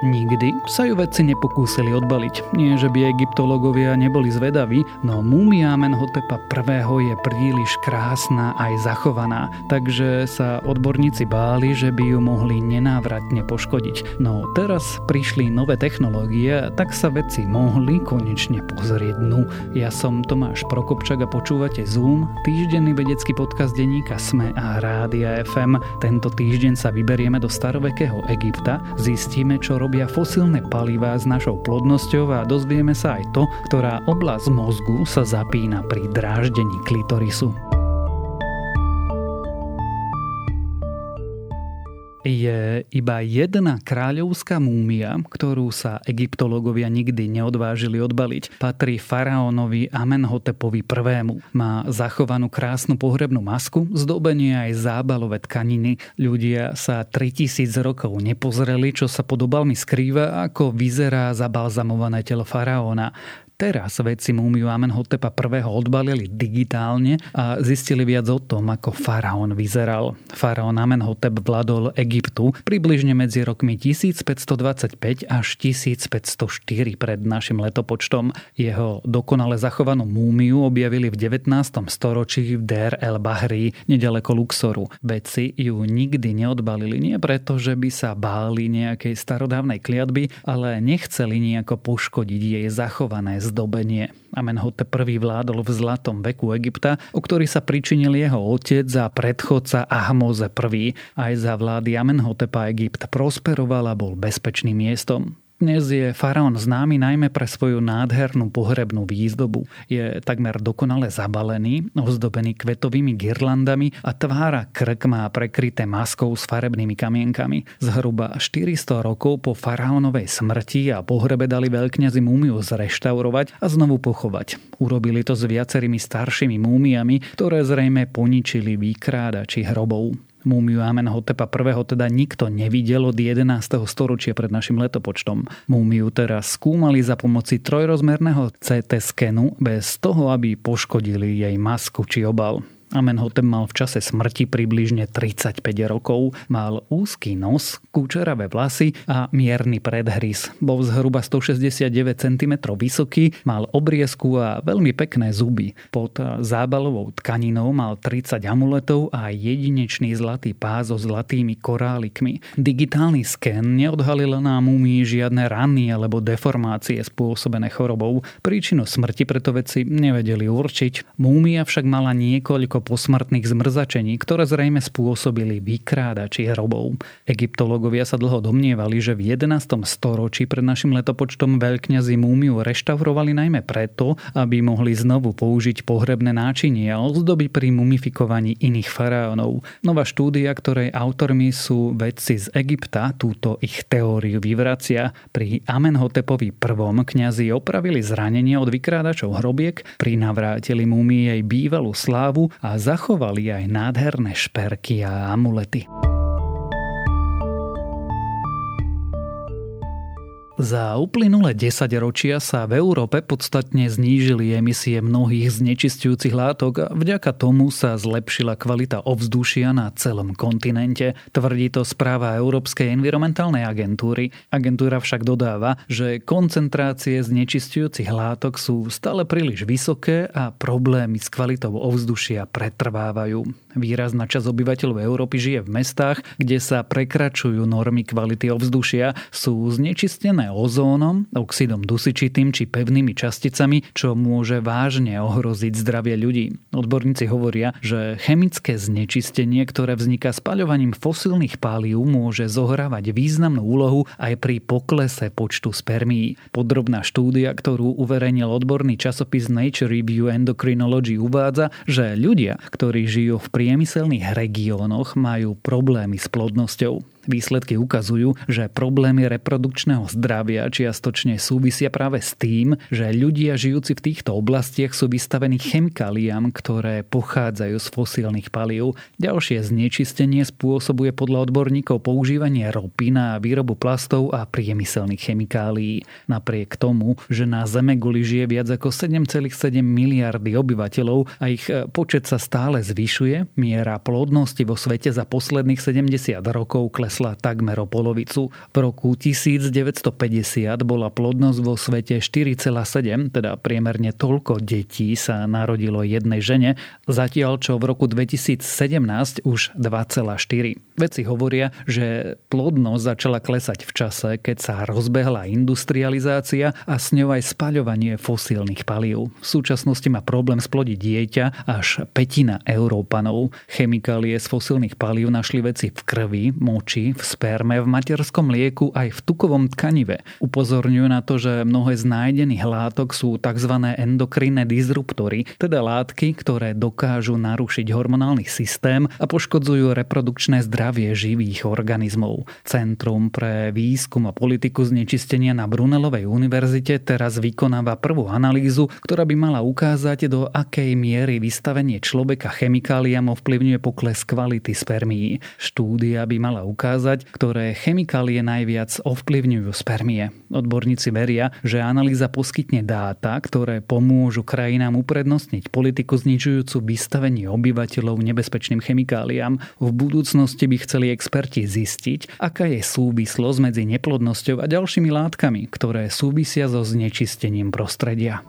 Nikdy sa ju vedci nepokúsili odbaliť. Nie, že by egyptológovia neboli zvedaví, no múmia Amenhotepa I je príliš krásna aj zachovaná, takže sa odborníci báli, že by ju mohli nenávratne poškodiť. No teraz prišli nové technológie, tak sa vedci mohli konečne pozrieť dnu. Ja som Tomáš Prokopčak a počúvate Zoom, týždenný vedecký podcast denníka SME a Rádia FM. Tento týždeň sa vyberieme do starovekého Egypta, zistíme, čo robí robia fosílne palivá s našou plodnosťou a dozvieme sa aj to, ktorá oblasť mozgu sa zapína pri dráždení klitorisu. Je iba jedna kráľovská múmia, ktorú sa egyptológovia nikdy neodvážili odbaliť. Patrí faraónovi Amenhotepovi I. Má zachovanú krásnu pohrebnú masku, zdobenie aj zábalové tkaniny. Ľudia sa 3000 rokov nepozreli, čo sa pod obalmi skrýva, ako vyzerá zabalzamované telo faraóna. Teraz vedci múmiu Amenhotepa I. odbalili digitálne a zistili viac o tom, ako faraón vyzeral. Faraón Amenhotep vládol Egyptu približne medzi rokmi 1525 až 1504 pred našim letopočtom. Jeho dokonale zachovanú múmiu objavili v 19. storočí v Der el Bahri, nedaleko Luxoru. Vedci ju nikdy neodbalili nie preto, že by sa báli nejakej starodávnej kliatby, ale nechceli nejako poškodiť jej zachované zdobenie. Amenhotep I vládol v zlatom veku Egypta, o ktorý sa pričinil jeho otec a predchodca Ahmoze I. Aj za vlády Amenhotepa Egypt prosperoval a bol bezpečným miestom. Dnes je faraón známy najmä pre svoju nádhernú pohrebnú výzdobu. Je takmer dokonale zabalený, ozdobený kvetovými girlandami a tvára krk má prekryté maskou s farebnými kamienkami. Zhruba 400 rokov po faraónovej smrti a pohrebe dali veľkňazi múmiu zreštaurovať a znovu pochovať. Urobili to s viacerými staršími múmiami, ktoré zrejme poničili výkrádači hrobov. Múmiu Amenhotepa I. teda nikto nevidel od 11. storočia pred našim letopočtom. Múmiu teraz skúmali za pomoci trojrozmerného CT skenu bez toho, aby poškodili jej masku či obal. Amenhotep mal v čase smrti približne 35 rokov, mal úzky nos, kúčeravé vlasy a mierny predhrys. Bol zhruba 169 cm vysoký, mal obriezku a veľmi pekné zuby. Pod zábalovou tkaninou mal 30 amuletov a jedinečný zlatý pás so zlatými korálikmi. Digitálny sken neodhalil na múmii žiadne rany alebo deformácie spôsobené chorobou. Príčinu smrti preto vedci nevedeli určiť. Múmia však mala niekoľko posmrtných zmrzačení, ktoré zrejme spôsobili vykrádači hrobov. Egyptológovia sa dlho domnievali, že v 11. storočí pred našim letopočtom veľkňazi múmiu reštaurovali najmä preto, aby mohli znovu použiť pohrebné náčinie a ozdoby pri mumifikovaní iných faraónov. Nová štúdia, ktorej autormi sú vedci z Egypta, túto ich teóriu vyvracia. Pri Amenhotepovi prvom kňazi opravili zranenie od vykrádačov hrobiek, prinavrátili múmii jej bývalú slávu a a zachovali aj nádherné šperky a amulety. Za uplynulé 10 ročia sa v Európe podstatne znížili emisie mnohých znečistujúcich látok a vďaka tomu sa zlepšila kvalita ovzdušia na celom kontinente. Tvrdí to správa Európskej environmentálnej agentúry. Agentúra však dodáva, že koncentrácie znečistujúcich látok sú stále príliš vysoké a problémy s kvalitou ovzdušia pretrvávajú. Výrazná časť obyvateľov Európy žije v mestách, kde sa prekračujú normy kvality ovzdušia, sú znečistené ozónom, oxidom dusičitým či pevnými časticami, čo môže vážne ohroziť zdravie ľudí. Odborníci hovoria, že chemické znečistenie, ktoré vzniká spaľovaním fosílnych páliv, môže zohrávať významnú úlohu aj pri poklese počtu spermií. Podrobná štúdia, ktorú uverejnil odborný časopis Nature Review Endocrinology uvádza, že ľudia, ktorí žijú v priemyselných regiónoch, majú problémy s plodnosťou. Výsledky ukazujú, že problémy reprodukčného zdravia čiastočne súvisia práve s tým, že ľudia žijúci v týchto oblastiach sú vystavení chemikáliám, ktoré pochádzajú z fosílnych palív. Ďalšie znečistenie spôsobuje podľa odborníkov používanie ropy na výrobu plastov a priemyselných chemikálií. Napriek tomu, že na Zemeguli žije viac ako 7,7 miliardy obyvateľov a ich počet sa stále zvyšuje, miera plodnosti vo svete za posledných 70 rokov klesla klesla takmer o polovicu. V roku 1950 bola plodnosť vo svete 4,7, teda priemerne toľko detí sa narodilo jednej žene, zatiaľ čo v roku 2017 už 2,4. Veci hovoria, že plodnosť začala klesať v čase, keď sa rozbehla industrializácia a s ňou aj spaľovanie fosílnych palív. V súčasnosti má problém splodiť dieťa až petina Európanov. Chemikálie z fosílnych palív našli veci v krvi, moči, v sperme, v materskom lieku aj v tukovom tkanive. Upozorňujú na to, že mnohé z nájdených látok sú tzv. endokrinné disruptory, teda látky, ktoré dokážu narušiť hormonálny systém a poškodzujú reprodukčné zdravie živých organizmov. Centrum pre výskum a politiku znečistenia na Brunelovej univerzite teraz vykonáva prvú analýzu, ktorá by mala ukázať, do akej miery vystavenie človeka chemikáliám ovplyvňuje pokles kvality spermií. Štúdia by mala ukázať, ktoré chemikálie najviac ovplyvňujú spermie. Odborníci veria, že analýza poskytne dáta, ktoré pomôžu krajinám uprednostniť politiku znižujúcu vystavenie obyvateľov nebezpečným chemikáliám. V budúcnosti by chceli experti zistiť, aká je súvislosť medzi neplodnosťou a ďalšími látkami, ktoré súvisia so znečistením prostredia.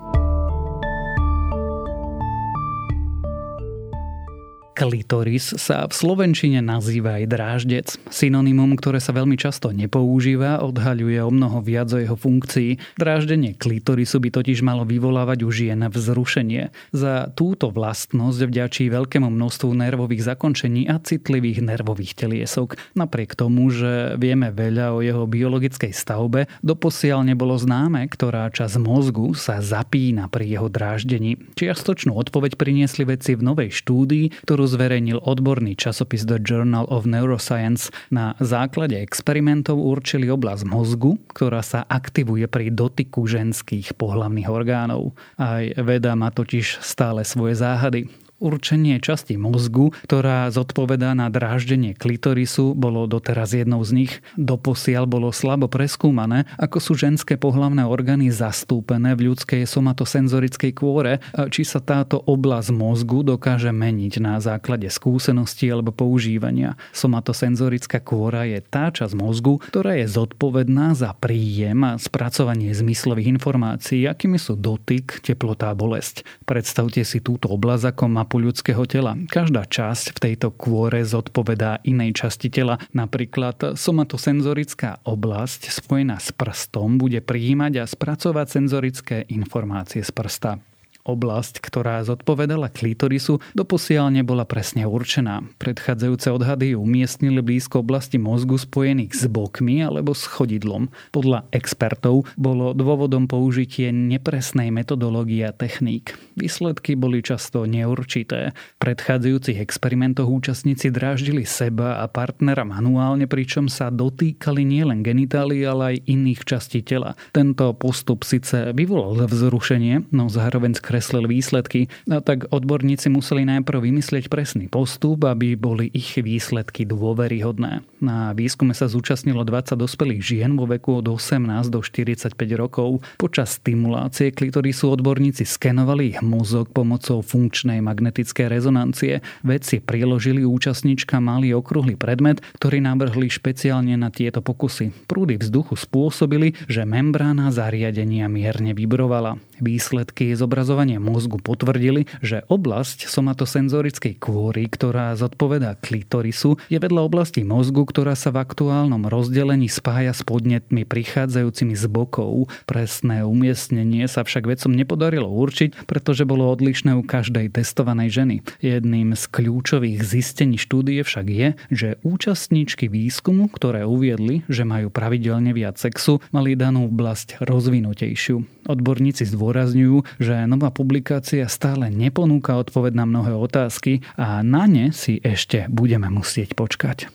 Klitoris sa v slovenčine nazýva aj dráždec. Synonymum, ktoré sa veľmi často nepoužíva, odhaľuje o mnoho viac o jeho funkcii. Dráždenie klitorisu by totiž malo vyvolávať u žien vzrušenie. Za túto vlastnosť vďačí veľkému množstvu nervových zakončení a citlivých nervových teliesok. Napriek tomu, že vieme veľa o jeho biologickej stavbe, doposiaľ nebolo známe, ktorá časť mozgu sa zapína pri jeho dráždení. Čiastočnú odpoveď priniesli vedci v novej štúdii, ktorú zverejnil odborný časopis The Journal of Neuroscience. Na základe experimentov určili oblasť mozgu, ktorá sa aktivuje pri dotyku ženských pohlavných orgánov. Aj veda má totiž stále svoje záhady. Určenie časti mozgu, ktorá zodpovedá na dráždenie klitorisu, bolo doteraz jednou z nich. Doposiaľ bolo slabo preskúmané, ako sú ženské pohlavné orgány zastúpené v ľudskej somatosenzorickej kôre, či sa táto oblasť mozgu dokáže meniť na základe skúsenosti alebo používania. Somatosenzorická kôra je tá časť mozgu, ktorá je zodpovedná za príjem a spracovanie zmyslových informácií, akými sú dotyk, teplota a bolesť. Predstavte si túto oblasť ako map mapu ľudského tela. Každá časť v tejto kôre zodpovedá inej časti tela. Napríklad somatosenzorická oblasť spojená s prstom bude prijímať a spracovať senzorické informácie z prsta. Oblasť, ktorá zodpovedala klitorisu, doposiaľ nebola presne určená. Predchádzajúce odhady umiestnili blízko oblasti mozgu spojených s bokmi alebo s chodidlom. Podľa expertov bolo dôvodom použitie nepresnej metodológie a techník. Výsledky boli často neurčité. V predchádzajúcich experimentoch účastníci dráždili seba a partnera manuálne, pričom sa dotýkali nielen genitálií, ale aj iných častí tela. Tento postup síce vyvolal vzrušenie, no zároveň skreslil výsledky, a tak odborníci museli najprv vymyslieť presný postup, aby boli ich výsledky dôveryhodné. Na výskume sa zúčastnilo 20 dospelých žien vo veku od 18 do 45 rokov. Počas stimulácie klitorisu odborníci skenovali ich mozog pomocou funkčnej magnetickej rezonancie. Vedci priložili účastníčka malý okrúhly predmet, ktorý navrhli špeciálne na tieto pokusy. Prúdy vzduchu spôsobili, že membrána zariadenia mierne vibrovala. Výsledky zobrazovania mozgu potvrdili, že oblasť somatosenzorickej kôry, ktorá zodpovedá klitorisu, je vedľa oblasti mozgu, ktorá sa v aktuálnom rozdelení spája s podnetmi prichádzajúcimi z bokov. Presné umiestnenie sa však vedcom nepodarilo určiť, pretože bolo odlišné u každej testovanej ženy. Jedným z kľúčových zistení štúdie však je, že účastníčky výskumu, ktoré uviedli, že majú pravidelne viac sexu, mali danú oblasť rozvinutejšiu. Odborníci zdôrazňujú, že nová publikácia stále neponúka odpoved na mnohé otázky a na ne si ešte budeme musieť počkať.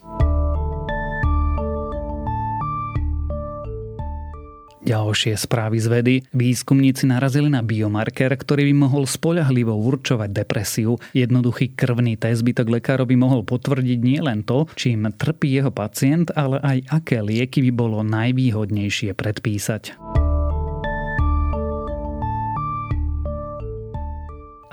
Ďalšie správy z vedy. Výskumníci narazili na biomarker, ktorý by mohol spoľahlivo určovať depresiu. Jednoduchý krvný test by tak lekárovi mohol potvrdiť nielen to, čím trpí jeho pacient, ale aj aké lieky by bolo najvýhodnejšie predpísať.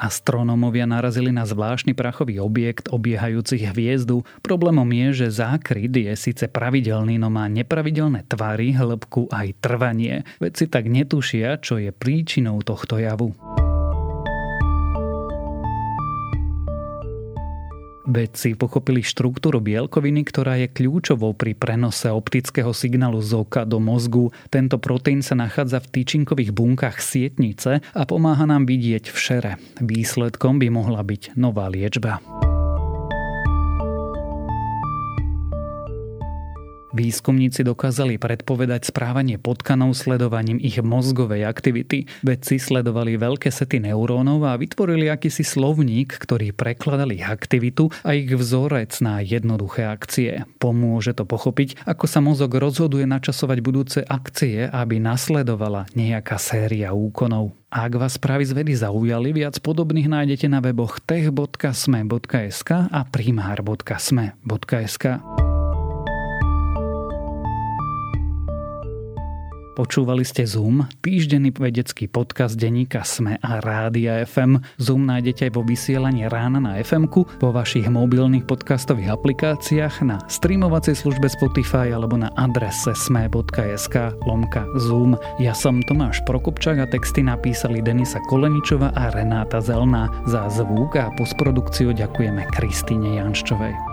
Astronómovia narazili na zvláštny prachový objekt obiehajúcich hviezdu. Problémom je, že zákryt je síce pravidelný, no má nepravidelné tvary, hĺbku aj trvanie. Vedci tak netušia, čo je príčinou tohto javu. Vedci pochopili štruktúru bielkoviny, ktorá je kľúčovou pri prenose optického signálu z oka do mozgu. Tento proteín sa nachádza v tyčinkových bunkách sietnice a pomáha nám vidieť všere. Výsledkom by mohla byť nová liečba. Výskumníci dokázali predpovedať správanie potkanov sledovaním ich mozgovej aktivity. Vedci sledovali veľké sety neurónov a vytvorili akýsi slovník, ktorý prekladal ich aktivitu a ich vzorec na jednoduché akcie. Pomôže to pochopiť, ako sa mozog rozhoduje načasovať budúce akcie, aby nasledovala nejaká séria úkonov. Ak vás správy z vedy zaujali, viac podobných nájdete na weboch tech.sme.sk a primár.sme.sk. Počúvali ste Zoom, týždenný vedecký podcast denníka Sme a Rádia FM. Zoom nájdete aj vo vysielaní rána na fm vo vašich mobilných podcastových aplikáciách, na streamovacej službe Spotify alebo na adrese sme.sk lomka Zoom. Ja som Tomáš Prokopčák a texty napísali Denisa Koleničova a Renáta Zelná. Za zvuk a postprodukciu ďakujeme Kristýne Janščovej.